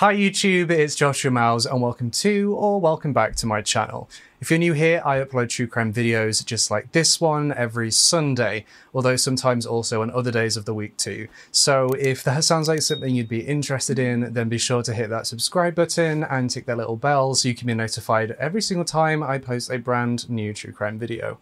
Hi YouTube, it's Joshua Miles and welcome to or welcome back to my channel. If you're new here, I upload true crime videos just like this one every Sunday, although sometimes also on other days of the week too. So if that sounds like something you'd be interested in, then be sure to hit that subscribe button and tick that little bell so you can be notified every single time I post a brand new true crime video.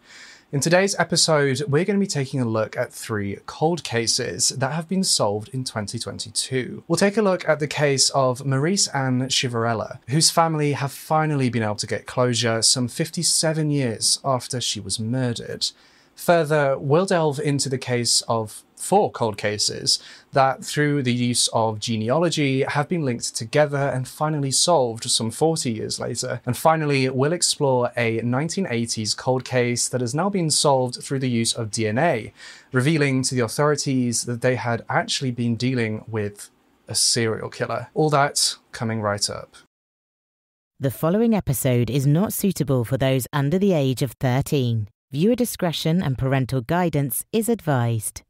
In today's episode, we're going to be taking a look at three cold cases that have been solved in 2022. We'll take a look at the case of Marise Ann Chiverella, whose family have finally been able to get closure some 57 years after she was murdered. Further, we'll delve into the case of four cold cases that, through the use of genealogy, have been linked together and finally solved some 40 years later. And finally, we'll explore a 1980s cold case that has now been solved through the use of DNA, revealing to the authorities that they had actually been dealing with a serial killer. All that coming right up. The following episode is not suitable for those under the age of 13. Viewer discretion and parental guidance is advised.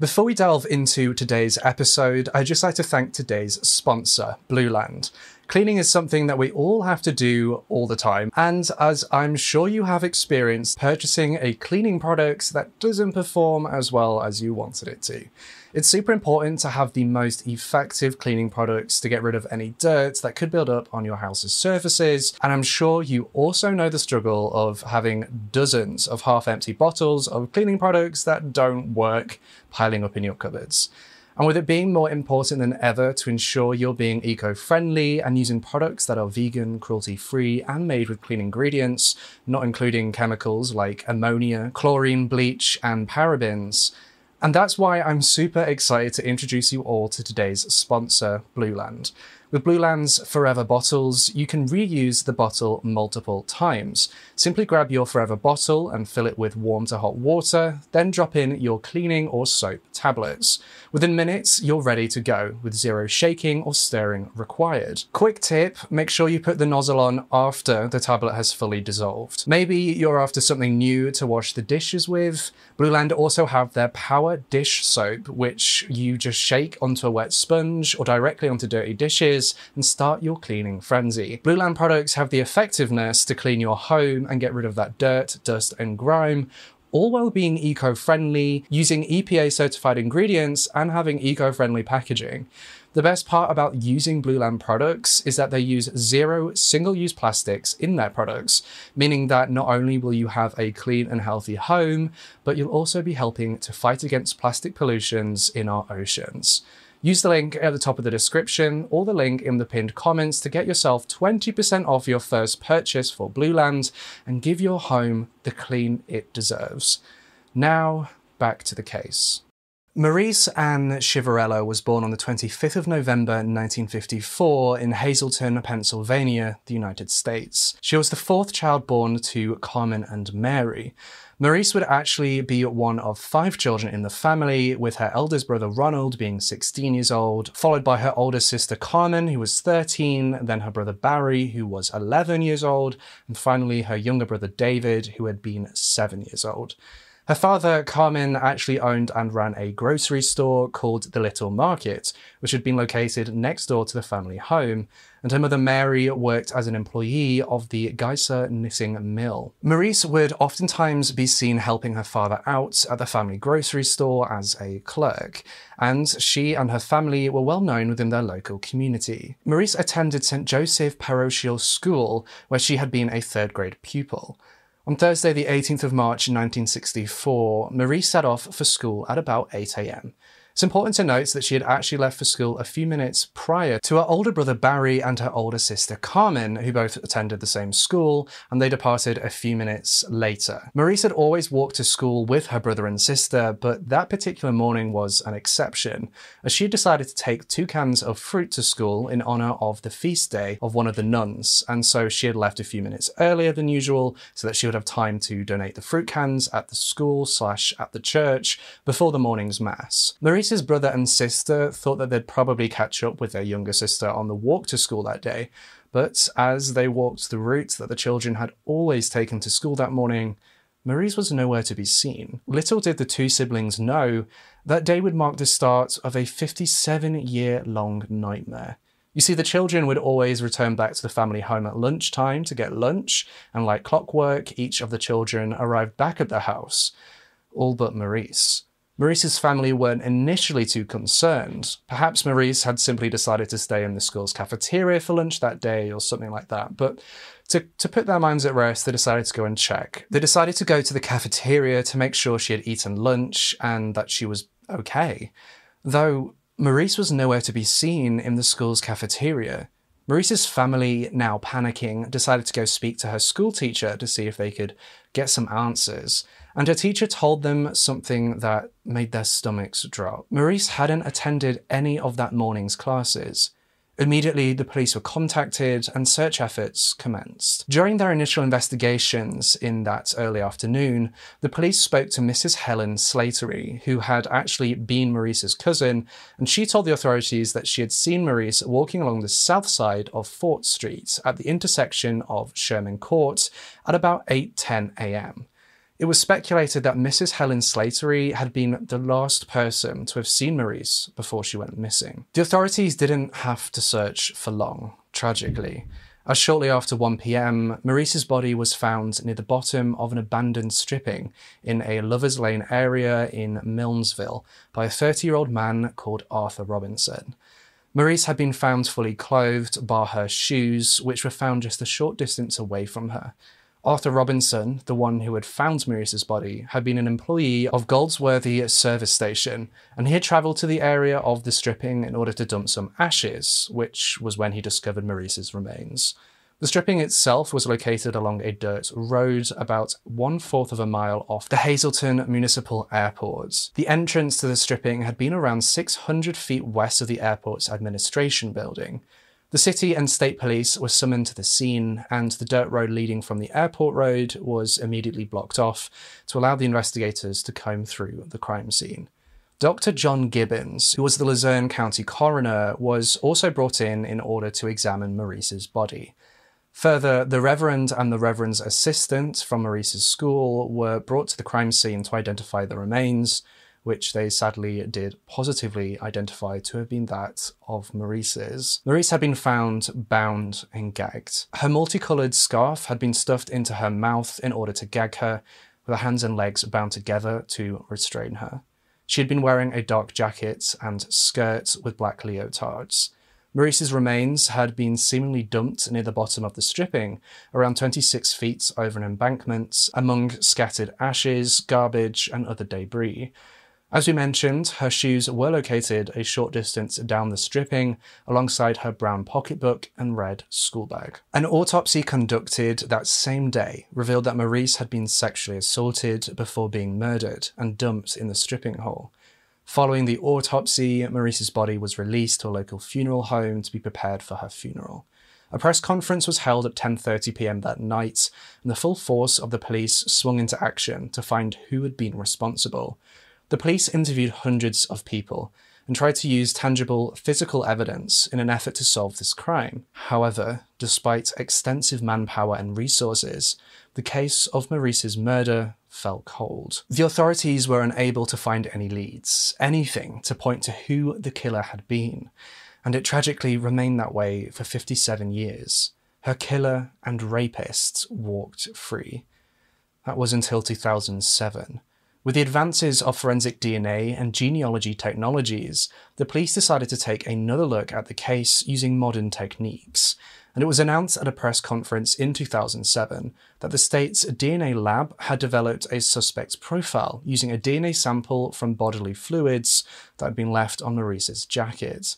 Before we delve into today's episode, I'd just like to thank today's sponsor, Blueland. Cleaning is something that we all have to do all the time, and as I'm sure you have experienced purchasing a cleaning product that doesn't perform as well as you wanted it to. It's super important to have the most effective cleaning products to get rid of any dirt that could build up on your house's surfaces. And I'm sure you also know the struggle of having dozens of half empty bottles of cleaning products that don't work piling up in your cupboards. And with it being more important than ever to ensure you're being eco friendly and using products that are vegan, cruelty free, and made with clean ingredients, not including chemicals like ammonia, chlorine, bleach, and parabens, and that's why I'm super excited to introduce you all to today's sponsor, Blueland. With Blueland's Forever bottles, you can reuse the bottle multiple times. Simply grab your Forever bottle and fill it with warm to hot water, then drop in your cleaning or soap tablets. Within minutes, you're ready to go, with zero shaking or stirring required. Quick tip make sure you put the nozzle on after the tablet has fully dissolved. Maybe you're after something new to wash the dishes with. Blueland also have their Power Dish Soap, which you just shake onto a wet sponge or directly onto dirty dishes and start your cleaning frenzy. Blueland products have the effectiveness to clean your home and get rid of that dirt, dust, and grime all while being eco friendly, using EPA certified ingredients, and having eco friendly packaging. The best part about using Blueland products is that they use zero single use plastics in their products, meaning that not only will you have a clean and healthy home, but you'll also be helping to fight against plastic pollutions in our oceans. Use the link at the top of the description or the link in the pinned comments to get yourself 20% off your first purchase for Blueland and give your home the clean it deserves. Now, back to the case. Marise Ann Chiverella was born on the 25th of November 1954 in Hazleton, Pennsylvania, the United States. She was the fourth child born to Carmen and Mary. Marise would actually be one of five children in the family, with her eldest brother Ronald being 16 years old, followed by her older sister Carmen, who was 13, then her brother Barry, who was 11 years old, and finally her younger brother David, who had been 7 years old. Her father, Carmen, actually owned and ran a grocery store called the Little Market, which had been located next door to the family home, and her mother Mary worked as an employee of the Geiser Knitting Mill. Marise would oftentimes be seen helping her father out at the family grocery store as a clerk, and she and her family were well known within their local community. Marise attended St. Joseph Parochial School, where she had been a third grade pupil. On Thursday, the 18th of March 1964, Marie set off for school at about 8 am. It's important to note that she had actually left for school a few minutes prior to her older brother Barry and her older sister Carmen, who both attended the same school, and they departed a few minutes later. Marise had always walked to school with her brother and sister, but that particular morning was an exception, as she had decided to take two cans of fruit to school in honor of the feast day of one of the nuns, and so she had left a few minutes earlier than usual so that she would have time to donate the fruit cans at the school slash at the church before the morning's mass. Marise Grace's brother and sister thought that they'd probably catch up with their younger sister on the walk to school that day, but as they walked the route that the children had always taken to school that morning, Marise was nowhere to be seen. Little did the two siblings know that day would mark the start of a 57 year long nightmare. You see, the children would always return back to the family home at lunchtime to get lunch, and like clockwork, each of the children arrived back at the house, all but Marise. Marise's family weren't initially too concerned. Perhaps Marise had simply decided to stay in the school's cafeteria for lunch that day or something like that. But to, to put their minds at rest, they decided to go and check. They decided to go to the cafeteria to make sure she had eaten lunch and that she was okay. Though Marise was nowhere to be seen in the school's cafeteria. Marise's family, now panicking, decided to go speak to her school teacher to see if they could get some answers and her teacher told them something that made their stomachs drop. Marise hadn't attended any of that morning's classes. Immediately, the police were contacted and search efforts commenced. During their initial investigations in that early afternoon, the police spoke to Mrs. Helen Slattery, who had actually been Marise's cousin, and she told the authorities that she had seen Marise walking along the south side of Fort Street at the intersection of Sherman Court at about 8:10 a.m. It was speculated that Mrs. Helen Slattery had been the last person to have seen Marise before she went missing. The authorities didn't have to search for long, tragically, as shortly after 1 pm, Marise's body was found near the bottom of an abandoned stripping in a Lover's Lane area in Milnesville by a 30 year old man called Arthur Robinson. Marise had been found fully clothed, bar her shoes, which were found just a short distance away from her. Arthur Robinson, the one who had found Marise's body, had been an employee of Goldsworthy service station, and he had travelled to the area of the stripping in order to dump some ashes, which was when he discovered Marise's remains. The stripping itself was located along a dirt road about one fourth of a mile off the Hazleton Municipal Airport. The entrance to the stripping had been around 600 feet west of the airport's administration building, the city and state police were summoned to the scene, and the dirt road leading from the airport road was immediately blocked off to allow the investigators to comb through the crime scene. Dr. John Gibbons, who was the Luzerne County coroner, was also brought in in order to examine Marise's body. Further, the Reverend and the Reverend's assistant from Marise's school were brought to the crime scene to identify the remains, which they sadly did positively identify to have been that of Marise's. Marise had been found bound and gagged. Her multicoloured scarf had been stuffed into her mouth in order to gag her, with her hands and legs bound together to restrain her. She had been wearing a dark jacket and skirt with black leotards. Marise's remains had been seemingly dumped near the bottom of the stripping, around 26 feet over an embankment, among scattered ashes, garbage, and other debris. As we mentioned, her shoes were located a short distance down the stripping alongside her brown pocketbook and red school bag. An autopsy conducted that same day revealed that Marise had been sexually assaulted before being murdered and dumped in the stripping hole. Following the autopsy, Marise's body was released to a local funeral home to be prepared for her funeral. A press conference was held at 10:30 p.m. that night, and the full force of the police swung into action to find who had been responsible. The police interviewed hundreds of people and tried to use tangible physical evidence in an effort to solve this crime. However, despite extensive manpower and resources, the case of Marise's murder fell cold. The authorities were unable to find any leads, anything to point to who the killer had been, and it tragically remained that way for 57 years. Her killer and rapists walked free. That was until 2007. With the advances of forensic DNA and genealogy technologies, the police decided to take another look at the case using modern techniques, and it was announced at a press conference in 2007 that the state's DNA lab had developed a suspect's profile using a DNA sample from bodily fluids that had been left on Marise's jacket.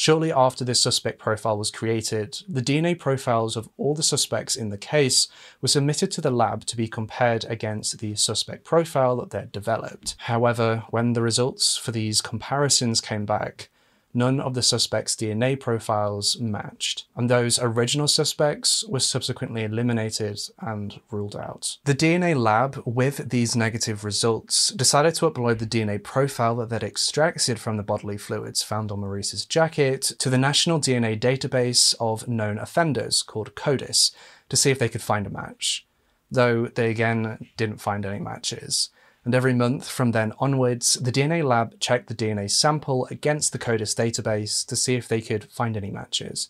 Shortly after this suspect profile was created, the DNA profiles of all the suspects in the case were submitted to the lab to be compared against the suspect profile that they'd developed. However, when the results for these comparisons came back, none of the suspects' DNA profiles matched, and those original suspects were subsequently eliminated and ruled out. The DNA lab, with these negative results, decided to upload the DNA profile that they'd extracted from the bodily fluids found on Marise's jacket to the National DNA Database of Known Offenders called CODIS to see if they could find a match, though they again didn't find any matches and every month from then onwards, the DNA lab checked the DNA sample against the CODIS database to see if they could find any matches.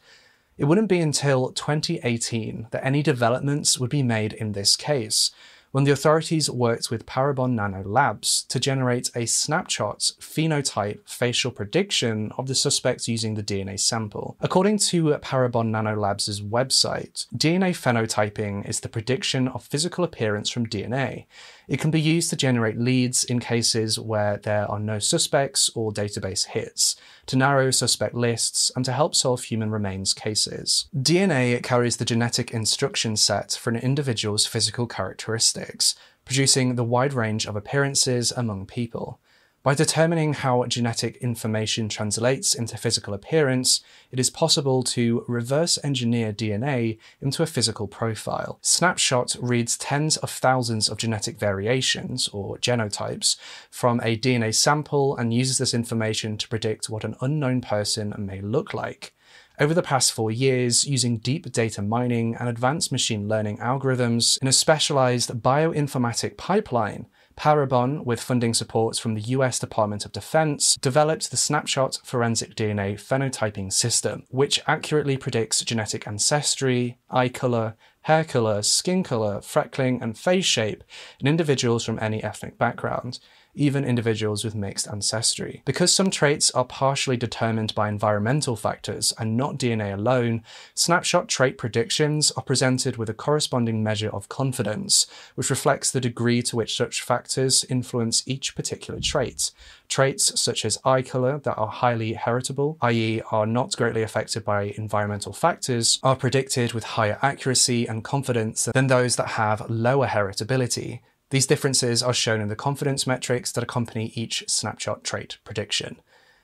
It wouldn't be until 2018 that any developments would be made in this case, when the authorities worked with Parabon Nano Labs to generate a snapshot phenotype facial prediction of the suspects using the DNA sample. According to Parabon Nano Labs' website, DNA phenotyping is the prediction of physical appearance from DNA. It can be used to generate leads in cases where there are no suspects or database hits, to narrow suspect lists, and to help solve human remains cases. DNA carries the genetic instruction set for an individual's physical characteristics, producing the wide range of appearances among people. By determining how genetic information translates into physical appearance, it is possible to reverse engineer DNA into a physical profile. Snapshot reads tens of thousands of genetic variations, or genotypes, from a DNA sample and uses this information to predict what an unknown person may look like. Over the past four years, using deep data mining and advanced machine learning algorithms in a specialized bioinformatic pipeline, Parabon, with funding supports from the US Department of Defense, developed the Snapshot Forensic DNA Phenotyping System, which accurately predicts genetic ancestry, eye color, hair color, skin color, freckling, and face shape in individuals from any ethnic background even individuals with mixed ancestry. Because some traits are partially determined by environmental factors and not DNA alone, snapshot trait predictions are presented with a corresponding measure of confidence, which reflects the degree to which such factors influence each particular trait. Traits such as eye color that are highly heritable, i.e., are not greatly affected by environmental factors, are predicted with higher accuracy and confidence than those that have lower heritability, these differences are shown in the confidence metrics that accompany each snapshot trait prediction.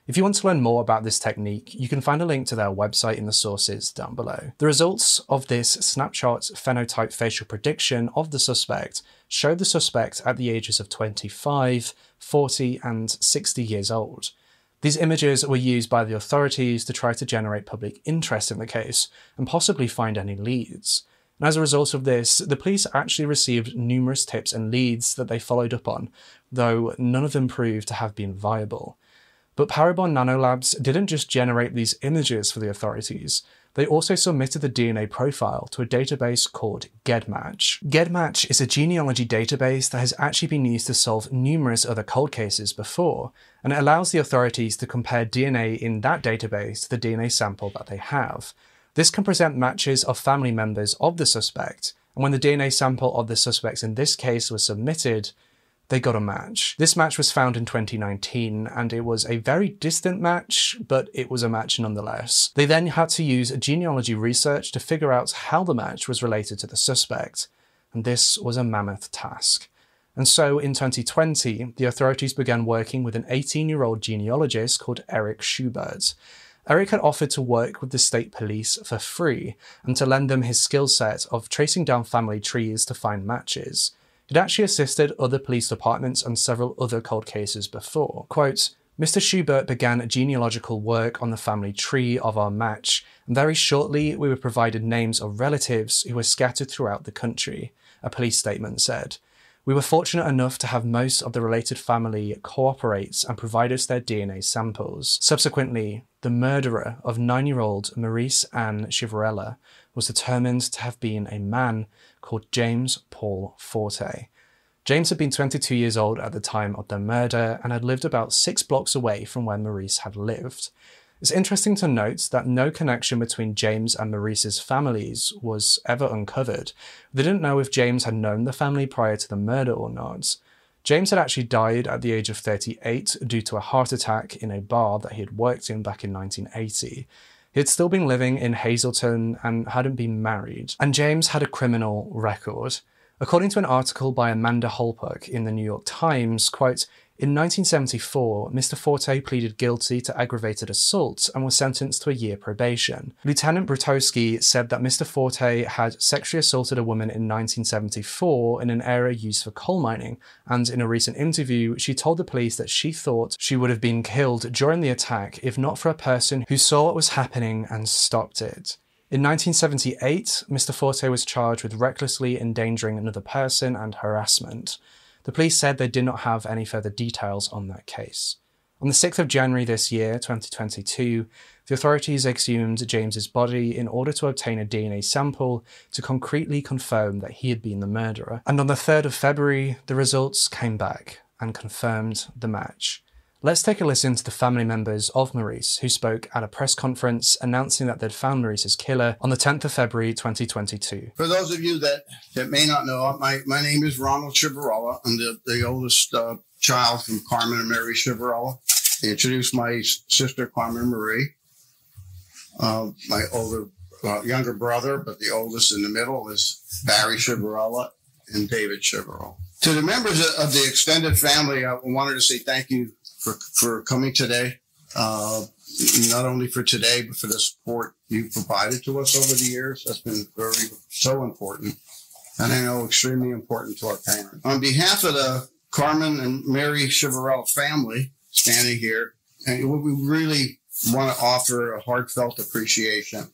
If you want to learn more about this technique, you can find a link to their website in the sources down below. The results of this snapshot phenotype facial prediction of the suspect showed the suspect at the ages of 25, 40, and 60 years old. These images were used by the authorities to try to generate public interest in the case and possibly find any leads. And as a result of this, the police actually received numerous tips and leads that they followed up on, though none of them proved to have been viable. But Parabon Nanolabs didn't just generate these images for the authorities, they also submitted the DNA profile to a database called GEDmatch. GEDmatch is a genealogy database that has actually been used to solve numerous other cold cases before, and it allows the authorities to compare DNA in that database to the DNA sample that they have. This can present matches of family members of the suspect, and when the DNA sample of the suspects in this case was submitted, they got a match. This match was found in 2019, and it was a very distant match, but it was a match nonetheless. They then had to use genealogy research to figure out how the match was related to the suspect, and this was a mammoth task. And so in 2020, the authorities began working with an 18 year old genealogist called Eric Schubert. Eric had offered to work with the state police for free and to lend them his skill set of tracing down family trees to find matches. He'd actually assisted other police departments on several other cold cases before. Quote, Mr. Schubert began genealogical work on the family tree of our match, and very shortly we were provided names of relatives who were scattered throughout the country, a police statement said. We were fortunate enough to have most of the related family cooperate and provide us their DNA samples. Subsequently, the murderer of nine year old Marise Ann Chiverella was determined to have been a man called James Paul Forte. James had been 22 years old at the time of the murder and had lived about six blocks away from where Marise had lived. It's interesting to note that no connection between James and Marise's families was ever uncovered. They didn't know if James had known the family prior to the murder or not. James had actually died at the age of 38 due to a heart attack in a bar that he had worked in back in 1980. He had still been living in Hazleton and hadn't been married, and James had a criminal record. According to an article by Amanda Holpuch in the New York Times, quote, in 1974, Mr. Forte pleaded guilty to aggravated assault and was sentenced to a year probation. Lieutenant Brutowski said that Mr. Forte had sexually assaulted a woman in 1974 in an area used for coal mining, and in a recent interview, she told the police that she thought she would have been killed during the attack if not for a person who saw what was happening and stopped it. In 1978, Mr. Forte was charged with recklessly endangering another person and harassment. The police said they did not have any further details on that case. On the 6th of January this year, 2022, the authorities exhumed James's body in order to obtain a DNA sample to concretely confirm that he had been the murderer. And on the 3rd of February, the results came back and confirmed the match. Let's take a listen to the family members of Marise who spoke at a press conference announcing that they'd found Marise's killer on the 10th of February 2022. For those of you that, that may not know, my, my name is Ronald Chiverella. I'm the, the oldest uh, child from Carmen and Mary Chiverella. I introduced my sister, Carmen Marie. Uh, my older, uh, younger brother, but the oldest in the middle is Barry Chiverella and David Chiverella. To the members of the extended family, I wanted to say thank you for, for coming today. Uh, not only for today, but for the support you've provided to us over the years. That's been very, so important. And I know extremely important to our parents. On behalf of the Carmen and Mary Chiverella family standing here, and we really want to offer a heartfelt appreciation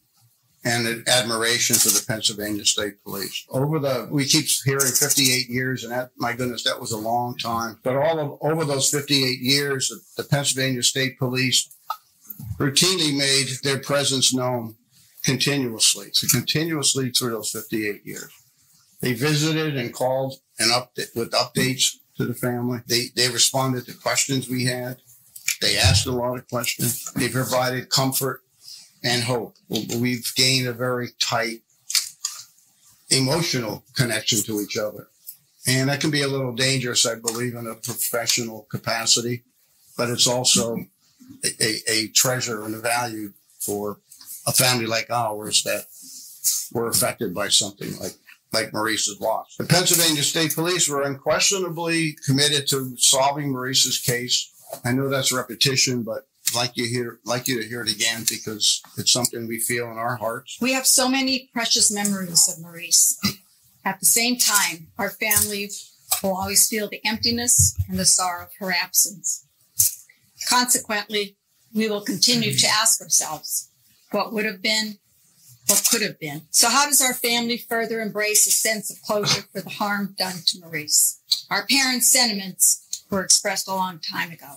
and admiration for the Pennsylvania State Police. Over the, we keep hearing 58 years, and that, my goodness, that was a long time. But all of over those 58 years, the, the Pennsylvania State Police routinely made their presence known continuously, so continuously through those 58 years. They visited and called and update with updates to the family. They they responded to questions we had. They asked a lot of questions. They provided comfort and hope. We've gained a very tight emotional connection to each other. And that can be a little dangerous, I believe, in a professional capacity, but it's also a, a, treasure and a value for a family like ours that were affected by something like like Marise's loss. The Pennsylvania State Police were unquestionably committed to solving Marise's case. I know that's repetition, but like you hear like you to hear it again because it's something we feel in our hearts. We have so many precious memories of Marise. At the same time, our family will always feel the emptiness and the sorrow of her absence. Consequently, we will continue to ask ourselves what would have been, what could have been. So, how does our family further embrace a sense of closure for the harm done to Marise? Our parents' sentiments were expressed a long time ago.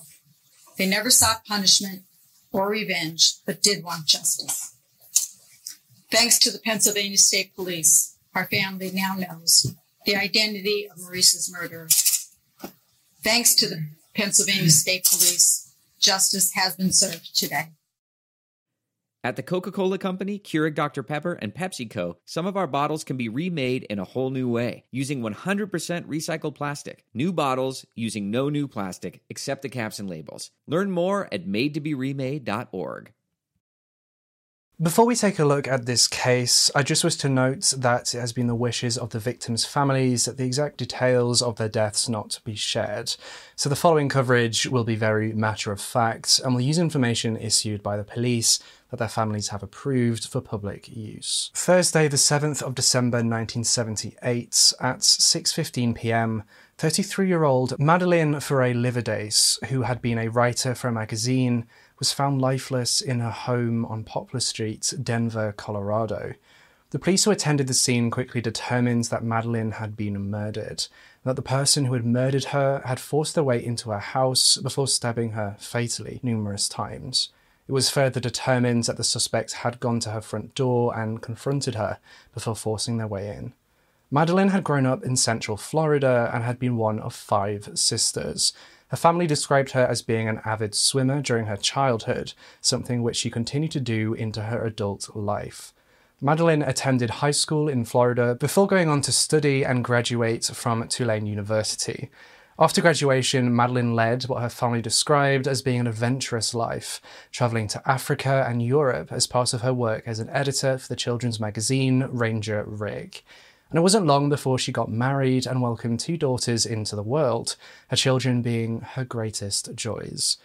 They never sought punishment or revenge, but did want justice. Thanks to the Pennsylvania State Police, our family now knows the identity of Marise's murderer. Thanks to the Pennsylvania State Police, justice has been served today. At the Coca Cola Company, Keurig Dr. Pepper, and PepsiCo, some of our bottles can be remade in a whole new way using 100% recycled plastic. New bottles using no new plastic except the caps and labels. Learn more at madetoberemade.org. Before we take a look at this case, I just wish to note that it has been the wishes of the victims' families that the exact details of their deaths not be shared. So the following coverage will be very matter of fact and will use information issued by the police that their families have approved for public use. Thursday, the 7th of December 1978 at 6:15 p.m., 33-year-old Madeleine Ferre Livaudais, who had been a writer for a magazine, was found lifeless in her home on Poplar Street, Denver, Colorado. The police who attended the scene quickly determined that Madeleine had been murdered, that the person who had murdered her had forced their way into her house before stabbing her fatally numerous times. It was further determined that the suspects had gone to her front door and confronted her before forcing their way in. Madeleine had grown up in central Florida and had been one of five sisters. Her family described her as being an avid swimmer during her childhood, something which she continued to do into her adult life. Madeleine attended high school in Florida before going on to study and graduate from Tulane University. After graduation, Madeleine led what her family described as being an adventurous life, traveling to Africa and Europe as part of her work as an editor for the children's magazine Ranger Rick. And it wasn't long before she got married and welcomed two daughters into the world, her children being her greatest joys.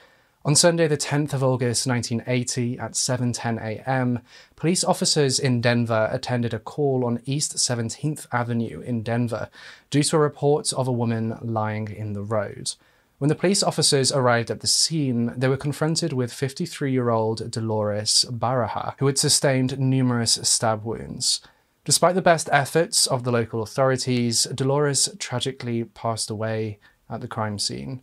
On Sunday, the 10th of August 1980 at 7:10 a.m., police officers in Denver attended a call on East 17th Avenue in Denver due to a report of a woman lying in the road. When the police officers arrived at the scene, they were confronted with 53-year-old Dolores Baraja, who had sustained numerous stab wounds. Despite the best efforts of the local authorities, Dolores tragically passed away at the crime scene.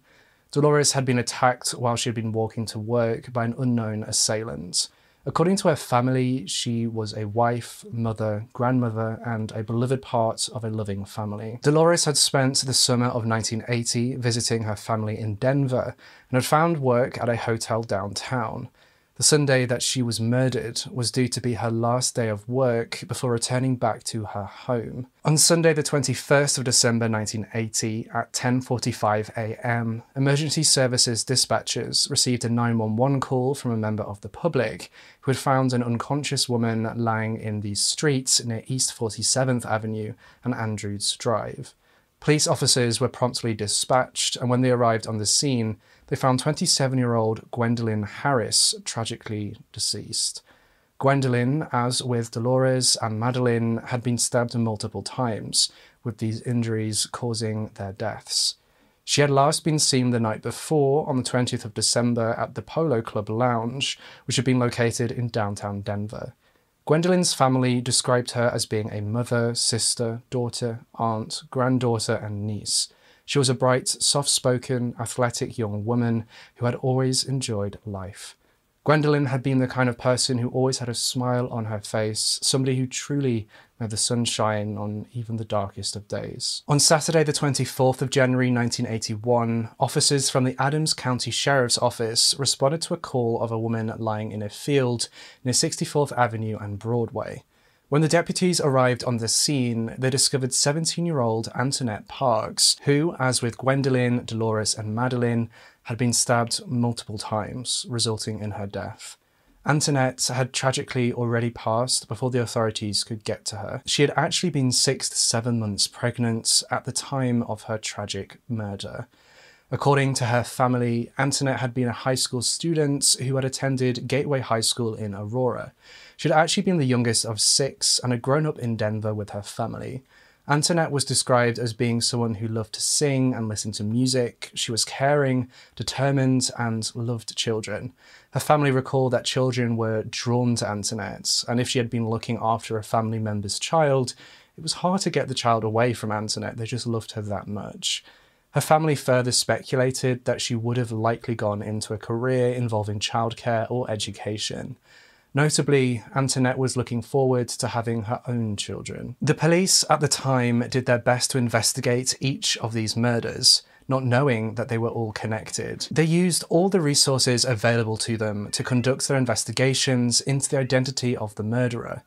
Dolores had been attacked while she had been walking to work by an unknown assailant. According to her family, she was a wife, mother, grandmother, and a beloved part of a loving family. Dolores had spent the summer of 1980 visiting her family in Denver and had found work at a hotel downtown. The Sunday that she was murdered was due to be her last day of work before returning back to her home. On Sunday the 21st of December 1980 at 10:45 a.m., emergency services dispatchers received a 911 call from a member of the public who had found an unconscious woman lying in the streets near East 47th Avenue and Andrews Drive. Police officers were promptly dispatched, and when they arrived on the scene, they found 27 year old Gwendolyn Harris tragically deceased. Gwendolyn, as with Dolores and Madeleine, had been stabbed multiple times, with these injuries causing their deaths. She had last been seen the night before, on the 20th of December, at the Polo Club Lounge, which had been located in downtown Denver. Gwendolyn's family described her as being a mother, sister, daughter, aunt, granddaughter, and niece. She was a bright, soft spoken, athletic young woman who had always enjoyed life. Gwendolyn had been the kind of person who always had a smile on her face, somebody who truly made the sun shine on even the darkest of days. On Saturday, the 24th of January 1981, officers from the Adams County Sheriff's Office responded to a call of a woman lying in a field near 64th Avenue and Broadway. When the deputies arrived on the scene, they discovered 17 year old Antoinette Parks, who, as with Gwendolyn, Dolores, and Madeleine, had been stabbed multiple times, resulting in her death. Antoinette had tragically already passed before the authorities could get to her. She had actually been six to seven months pregnant at the time of her tragic murder. According to her family, Antoinette had been a high school student who had attended Gateway High School in Aurora. She had actually been the youngest of six and had grown up in Denver with her family. Antoinette was described as being someone who loved to sing and listen to music. She was caring, determined, and loved children. Her family recalled that children were drawn to Antoinette, and if she had been looking after a family member's child, it was hard to get the child away from Antoinette. They just loved her that much. Her family further speculated that she would have likely gone into a career involving childcare or education. Notably, Antoinette was looking forward to having her own children. The police at the time did their best to investigate each of these murders, not knowing that they were all connected. They used all the resources available to them to conduct their investigations into the identity of the murderer.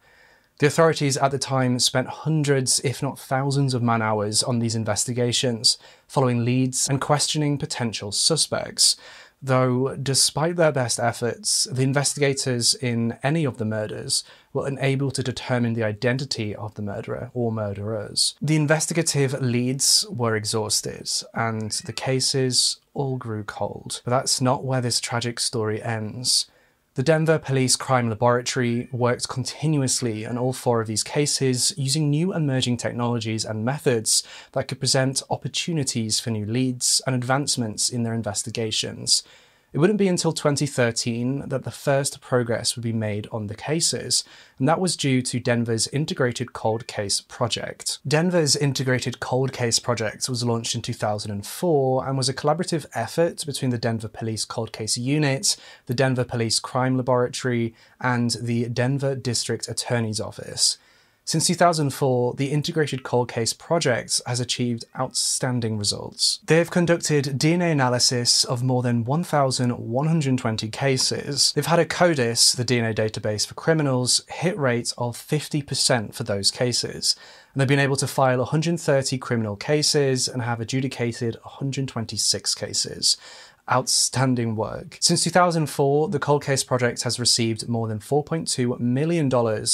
The authorities at the time spent hundreds, if not thousands, of man hours on these investigations, following leads and questioning potential suspects. Though, despite their best efforts, the investigators in any of the murders were unable to determine the identity of the murderer or murderers. The investigative leads were exhausted, and the cases all grew cold. But that's not where this tragic story ends. The Denver Police Crime Laboratory worked continuously on all four of these cases using new emerging technologies and methods that could present opportunities for new leads and advancements in their investigations. It wouldn't be until 2013 that the first progress would be made on the cases, and that was due to Denver's Integrated Cold Case Project. Denver's Integrated Cold Case Project was launched in 2004 and was a collaborative effort between the Denver Police Cold Case Unit, the Denver Police Crime Laboratory, and the Denver District Attorney's Office. Since 2004, the Integrated Cold Case Project has achieved outstanding results. They have conducted DNA analysis of more than 1,120 cases. They've had a CODIS, the DNA database for criminals, hit rate of 50% for those cases. And they've been able to file 130 criminal cases and have adjudicated 126 cases outstanding work. Since 2004, the Cold Case Project has received more than $4.2 million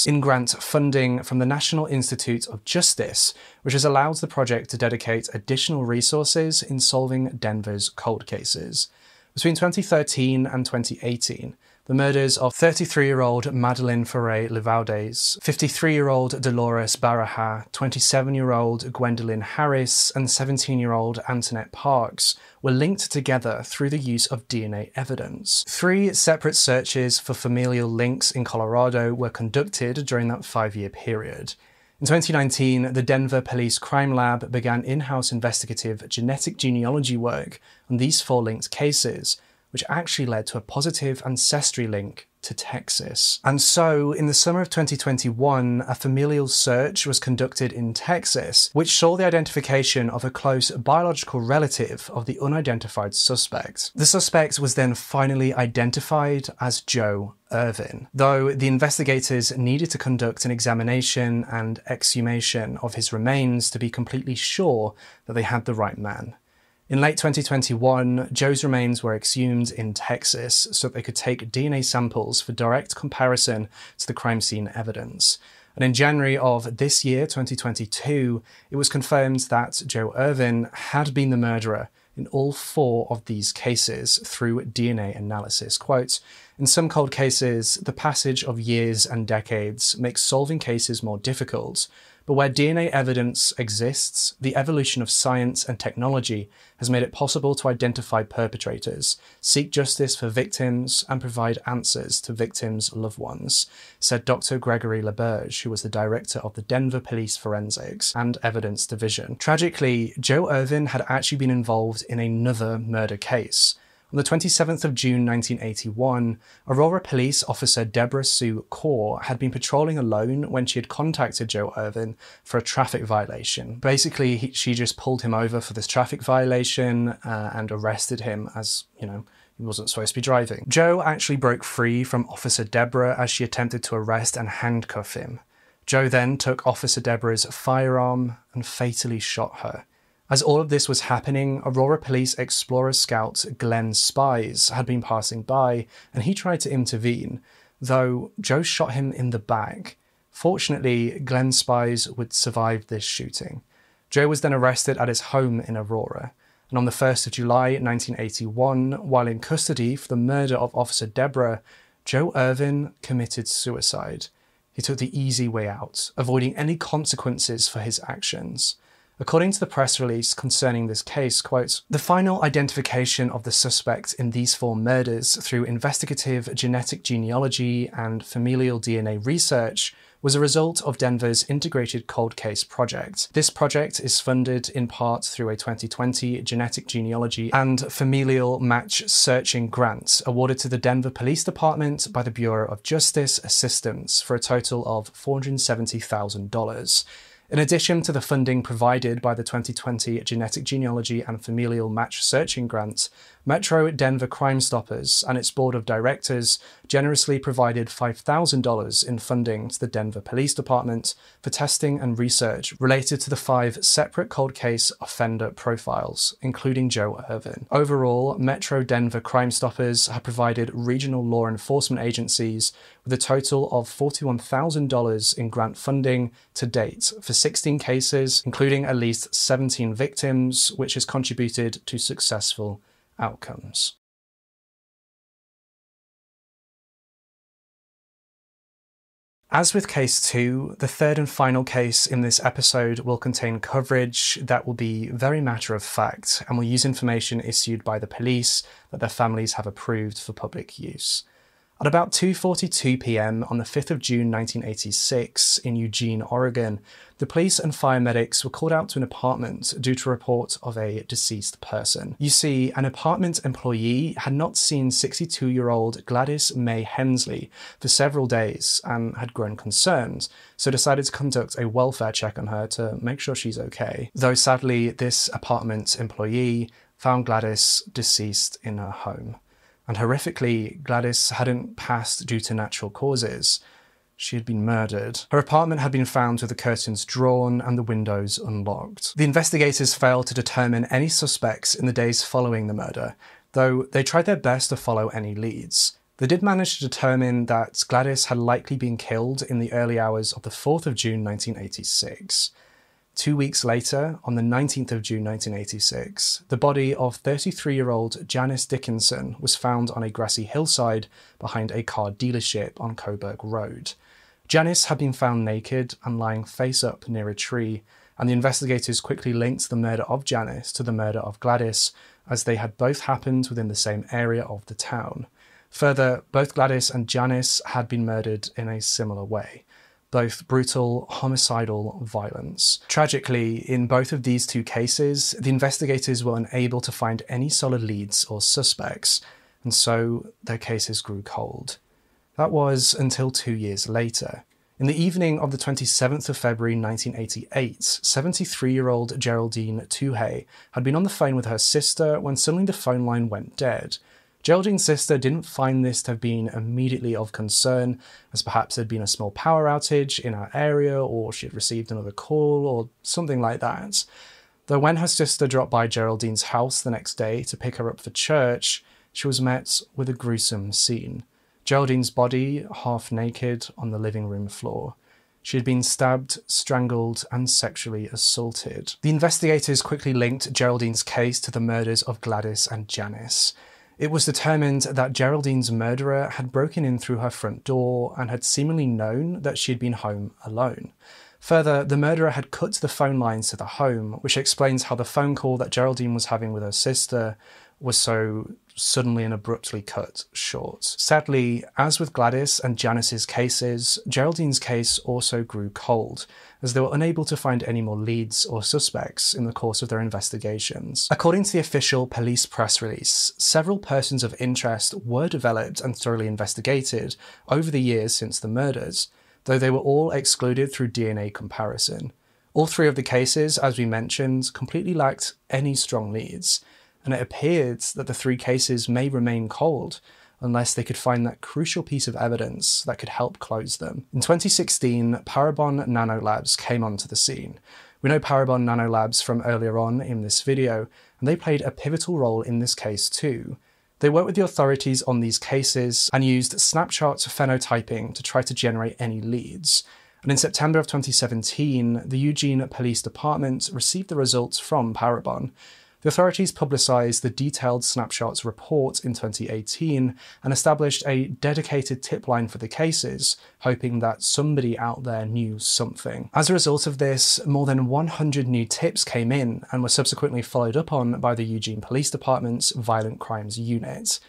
in grant funding from the National Institute of Justice, which has allowed the project to dedicate additional resources in solving Denver's cold cases. Between 2013 and 2018, the murders of 33 year old Madeleine Ferré Livaudais, 53 year old Dolores Baraja, 27 year old Gwendolyn Harris, and 17 year old Antoinette Parks were linked together through the use of DNA evidence. Three separate searches for familial links in Colorado were conducted during that five year period. In 2019, the Denver Police Crime Lab began in house investigative genetic genealogy work on these four linked cases, which actually led to a positive ancestry link to Texas. And so, in the summer of 2021, a familial search was conducted in Texas, which saw the identification of a close biological relative of the unidentified suspect. The suspect was then finally identified as Joe Irvin, though the investigators needed to conduct an examination and exhumation of his remains to be completely sure that they had the right man. In late 2021, Joe's remains were exhumed in Texas so that they could take DNA samples for direct comparison to the crime scene evidence. And in January of this year, 2022, it was confirmed that Joe Irvin had been the murderer in all four of these cases through DNA analysis. Quote, in some cold cases, the passage of years and decades makes solving cases more difficult, but where DNA evidence exists, the evolution of science and technology has made it possible to identify perpetrators, seek justice for victims, and provide answers to victims' loved ones, said Dr. Gregory LaBerge, who was the director of the Denver Police Forensics and Evidence Division. Tragically, Joe Irvin had actually been involved in another murder case. On the 27th of June 1981, Aurora police officer Deborah Sue Corr had been patrolling alone when she had contacted Joe Irvin for a traffic violation. Basically, he, she just pulled him over for this traffic violation uh, and arrested him as, you know, he wasn't supposed to be driving. Joe actually broke free from Officer Deborah as she attempted to arrest and handcuff him. Joe then took Officer Deborah's firearm and fatally shot her. As all of this was happening, Aurora Police Explorer Scout Glenn Spies had been passing by and he tried to intervene, though Joe shot him in the back. Fortunately, Glenn Spies would survive this shooting. Joe was then arrested at his home in Aurora, and on the 1st of July 1981, while in custody for the murder of Officer Deborah, Joe Irvin committed suicide. He took the easy way out, avoiding any consequences for his actions. According to the press release concerning this case, quote, the final identification of the suspect in these four murders through investigative genetic genealogy and familial DNA research was a result of Denver's Integrated Cold Case Project. This project is funded in part through a 2020 genetic genealogy and familial match searching grant awarded to the Denver Police Department by the Bureau of Justice Assistance for a total of $470,000. In addition to the funding provided by the 2020 Genetic Genealogy and Familial Match Searching Grant, Metro Denver Crime Stoppers and its board of directors generously provided $5,000 in funding to the Denver Police Department for testing and research related to the five separate cold case offender profiles, including Joe Irvin. Overall, Metro Denver Crime Stoppers have provided regional law enforcement agencies with a total of $41,000 in grant funding to date for 16 cases, including at least 17 victims, which has contributed to successful outcomes. As with case two, the third and final case in this episode will contain coverage that will be very matter of fact and will use information issued by the police that their families have approved for public use. At about 2:42 p.m. on the 5th of June 1986 in Eugene, Oregon, the police and fire medics were called out to an apartment due to a report of a deceased person. You see, an apartment employee had not seen 62-year-old Gladys May Hensley for several days and had grown concerned, so decided to conduct a welfare check on her to make sure she's okay. Though sadly, this apartment employee found Gladys deceased in her home. And horrifically, Gladys hadn't passed due to natural causes. She had been murdered. Her apartment had been found with the curtains drawn and the windows unlocked. The investigators failed to determine any suspects in the days following the murder, though they tried their best to follow any leads. They did manage to determine that Gladys had likely been killed in the early hours of the 4th of June 1986. Two weeks later, on the 19th of June 1986, the body of 33 year old Janice Dickinson was found on a grassy hillside behind a car dealership on Coburg Road. Janice had been found naked and lying face up near a tree, and the investigators quickly linked the murder of Janice to the murder of Gladys, as they had both happened within the same area of the town. Further, both Gladys and Janice had been murdered in a similar way both brutal, homicidal violence. Tragically, in both of these two cases, the investigators were unable to find any solid leads or suspects, and so their cases grew cold. That was until two years later. In the evening of the 27th of February 1988, 73 year old Geraldine Tuhey had been on the phone with her sister when suddenly the phone line went dead. Geraldine's sister didn't find this to have been immediately of concern, as perhaps there'd been a small power outage in our area, or she had received another call, or something like that. Though when her sister dropped by Geraldine's house the next day to pick her up for church, she was met with a gruesome scene. Geraldine's body, half naked, on the living room floor. She had been stabbed, strangled, and sexually assaulted. The investigators quickly linked Geraldine's case to the murders of Gladys and Janice. It was determined that Geraldine's murderer had broken in through her front door and had seemingly known that she had been home alone. Further, the murderer had cut the phone lines to the home, which explains how the phone call that Geraldine was having with her sister was so suddenly and abruptly cut short. Sadly, as with Gladys and Janice's cases, Geraldine's case also grew cold, as they were unable to find any more leads or suspects in the course of their investigations. According to the official police press release, several persons of interest were developed and thoroughly investigated over the years since the murders, though they were all excluded through DNA comparison. All three of the cases, as we mentioned, completely lacked any strong leads and it appeared that the three cases may remain cold unless they could find that crucial piece of evidence that could help close them. In 2016, Parabon Nanolabs came onto the scene. We know Parabon Nanolabs from earlier on in this video, and they played a pivotal role in this case too. They worked with the authorities on these cases and used snapshot phenotyping to try to generate any leads. And in September of 2017, the Eugene Police Department received the results from Parabon. The authorities publicised the detailed snapshots report in 2018 and established a dedicated tip line for the cases, hoping that somebody out there knew something. As a result of this, more than 100 new tips came in and were subsequently followed up on by the Eugene Police Department's Violent Crimes Unit.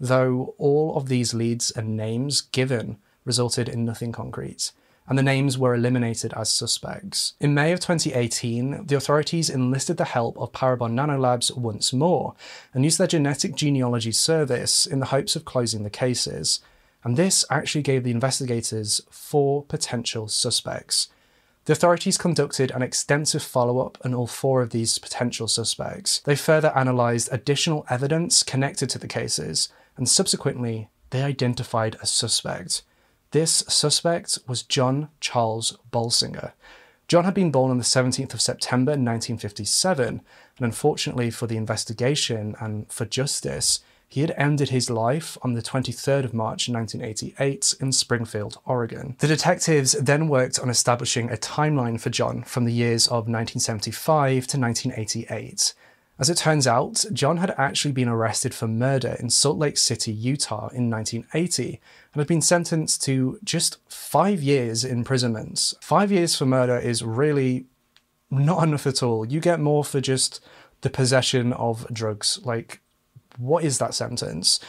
Though all of these leads and names given resulted in nothing concrete and the names were eliminated as suspects. In May of 2018, the authorities enlisted the help of Parabon Nanolabs once more and used their genetic genealogy service in the hopes of closing the cases. And this actually gave the investigators four potential suspects. The authorities conducted an extensive follow up on all four of these potential suspects. They further analysed additional evidence connected to the cases, and subsequently, they identified a suspect. This suspect was John Charles Bolsinger. John had been born on the 17th of September 1957, and unfortunately for the investigation and for justice, he had ended his life on the 23rd of March 1988 in Springfield, Oregon. The detectives then worked on establishing a timeline for John from the years of 1975 to 1988. As it turns out, John had actually been arrested for murder in Salt Lake City, Utah in 1980 and had been sentenced to just five years imprisonment. Five years for murder is really not enough at all. You get more for just the possession of drugs. Like, what is that sentence?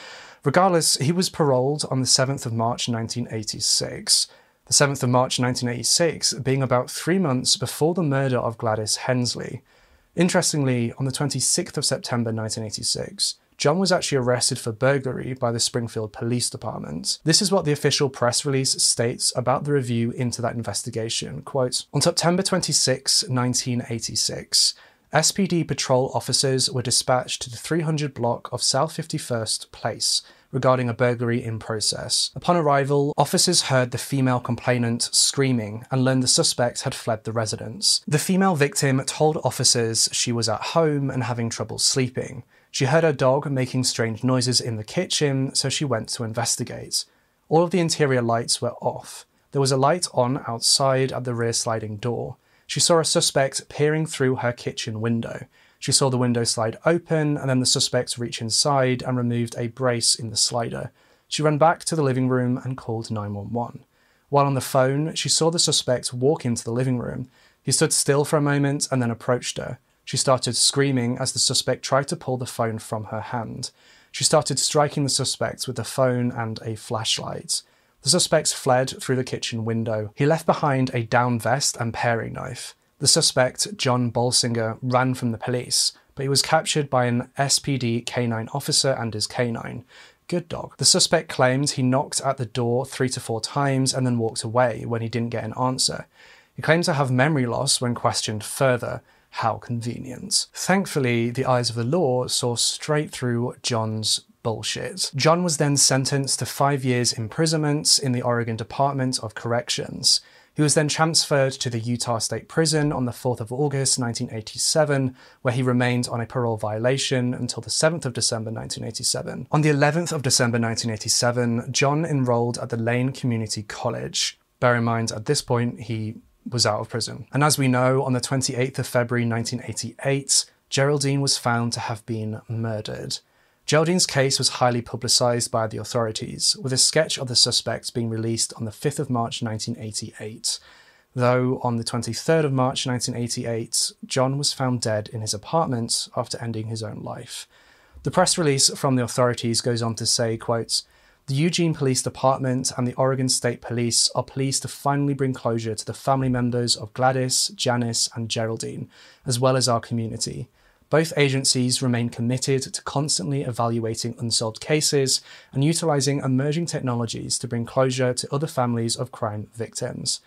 Regardless, he was paroled on the 7th of March 1986. The 7th of March 1986 being about three months before the murder of Gladys Hensley. Interestingly, on the 26th of September 1986, John was actually arrested for burglary by the Springfield Police Department. This is what the official press release states about the review into that investigation. Quote, On September 26, 1986, SPD patrol officers were dispatched to the 300 block of South 51st Place regarding a burglary in process. Upon arrival, officers heard the female complainant screaming and learned the suspect had fled the residence. The female victim told officers she was at home and having trouble sleeping. She heard her dog making strange noises in the kitchen, so she went to investigate. All of the interior lights were off. There was a light on outside at the rear sliding door. She saw a suspect peering through her kitchen window. She saw the window slide open and then the suspect reach inside and removed a brace in the slider. She ran back to the living room and called 911. While on the phone, she saw the suspect walk into the living room. He stood still for a moment and then approached her. She started screaming as the suspect tried to pull the phone from her hand. She started striking the suspect with the phone and a flashlight. The suspect fled through the kitchen window. He left behind a down vest and paring knife. The suspect, John Bolsinger, ran from the police, but he was captured by an SPD canine officer and his canine. Good dog. The suspect claimed he knocked at the door three to four times and then walked away when he didn't get an answer. He claimed to have memory loss when questioned further, how convenient. Thankfully, the eyes of the law saw straight through John's bullshit. John was then sentenced to five years imprisonment in the Oregon Department of Corrections. He was then transferred to the Utah State Prison on the 4th of August 1987, where he remained on a parole violation until the 7th of December 1987. On the 11th of December 1987, John enrolled at the Lane Community College. Bear in mind, at this point, he was out of prison. And as we know, on the 28th of February 1988, Geraldine was found to have been murdered. Geraldine's case was highly publicised by the authorities, with a sketch of the suspects being released on the 5th of March 1988. Though on the 23rd of March 1988, John was found dead in his apartment after ending his own life. The press release from the authorities goes on to say, quote, the Eugene Police Department and the Oregon State Police are pleased to finally bring closure to the family members of Gladys, Janice, and Geraldine, as well as our community. Both agencies remain committed to constantly evaluating unsolved cases and utilizing emerging technologies to bring closure to other families of crime victims.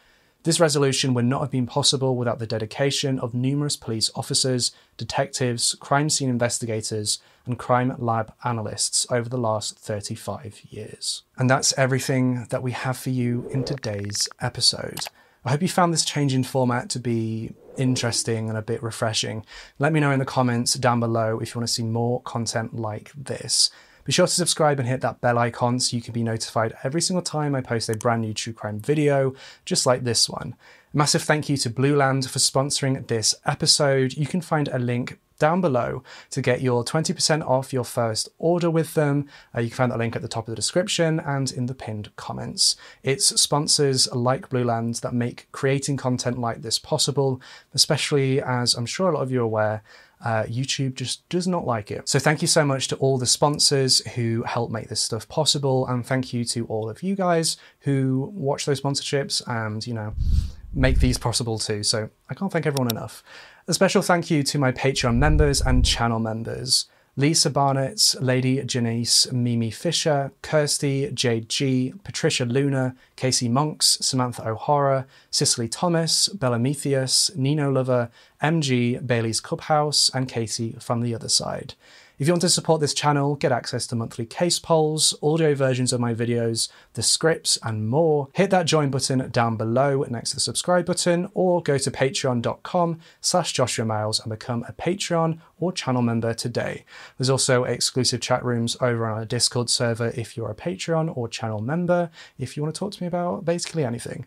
This resolution would not have been possible without the dedication of numerous police officers, detectives, crime scene investigators, and crime lab analysts over the last 35 years. And that's everything that we have for you in today's episode. I hope you found this change in format to be interesting and a bit refreshing. Let me know in the comments down below if you want to see more content like this. Be sure to subscribe and hit that bell icon so you can be notified every single time I post a brand new true crime video, just like this one. Massive thank you to Blueland for sponsoring this episode. You can find a link down below to get your 20% off your first order with them. Uh, you can find that link at the top of the description and in the pinned comments. It's sponsors like Blueland that make creating content like this possible, especially as I'm sure a lot of you are aware, uh, YouTube just does not like it. So thank you so much to all the sponsors who help make this stuff possible, and thank you to all of you guys who watch those sponsorships and you know make these possible too. So I can't thank everyone enough. A special thank you to my Patreon members and channel members. Lisa Barnett, Lady Janice, Mimi Fisher, Kirsty, Jade G, Patricia Luna, Casey Monks, Samantha O'Hara, Cicely Thomas, Bella Methius, Nino Lover, MG, Bailey's Clubhouse, and Casey from the other side. If you want to support this channel, get access to monthly case polls, audio versions of my videos, the scripts, and more, hit that join button down below next to the subscribe button, or go to patreon.com slash Joshua Miles and become a Patreon or channel member today. There's also exclusive chat rooms over on our Discord server if you're a Patreon or channel member, if you want to talk to me about basically anything.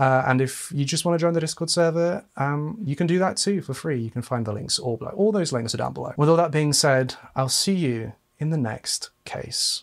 Uh, and if you just want to join the Discord server, um, you can do that too for free. You can find the links all below. All those links are down below. With all that being said, I'll see you in the next case.